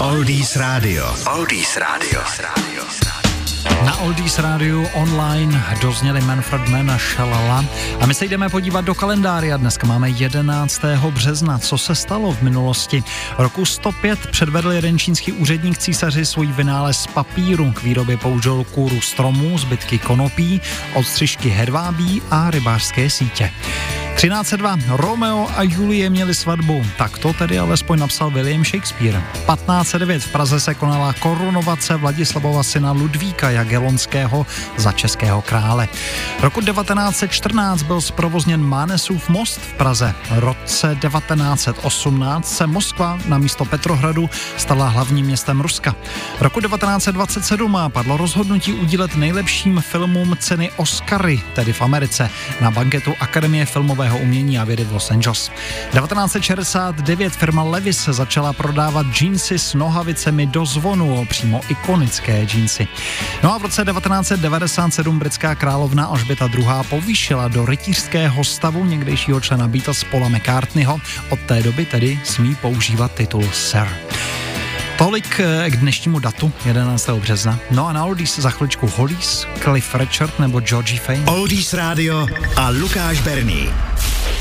Oldies Radio. Oldies Radio. Na Oldies Radio online dozněli Manfred Mann a Shalala. A my se jdeme podívat do kalendária. Dneska máme 11. března. Co se stalo v minulosti? Roku 105 předvedl jeden čínský úředník císaři svůj vynález papíru. K výrobě použil kůru stromů, zbytky konopí, odstřižky hedvábí a rybářské sítě. 1302. Romeo a Julie měli svatbu. Tak to tedy alespoň napsal William Shakespeare. 1509. V Praze se konala korunovace Vladislavova syna Ludvíka Jagelonského za českého krále. Roku 1914 byl zprovozněn Mánesův most v Praze. V roce 1918 se Moskva na místo Petrohradu stala hlavním městem Ruska. Roku 1927 padlo rozhodnutí udílet nejlepším filmům ceny Oscary, tedy v Americe, na banketu Akademie filmové filmového umění a vědy v Los Angeles. 1969 firma Levis začala prodávat džínsy s nohavicemi do zvonu, přímo ikonické džínsy. No a v roce 1997 britská královna Alžběta II. povýšila do rytířského stavu někdejšího člena Beatles Paula McCartneyho. Od té doby tedy smí používat titul Sir. Tolik eh, k dnešnímu datu, 11. března. No a na Oldies za chviličku Hollies, Cliff Richard nebo Georgie Fame. Oldies Radio a Lukáš Berný.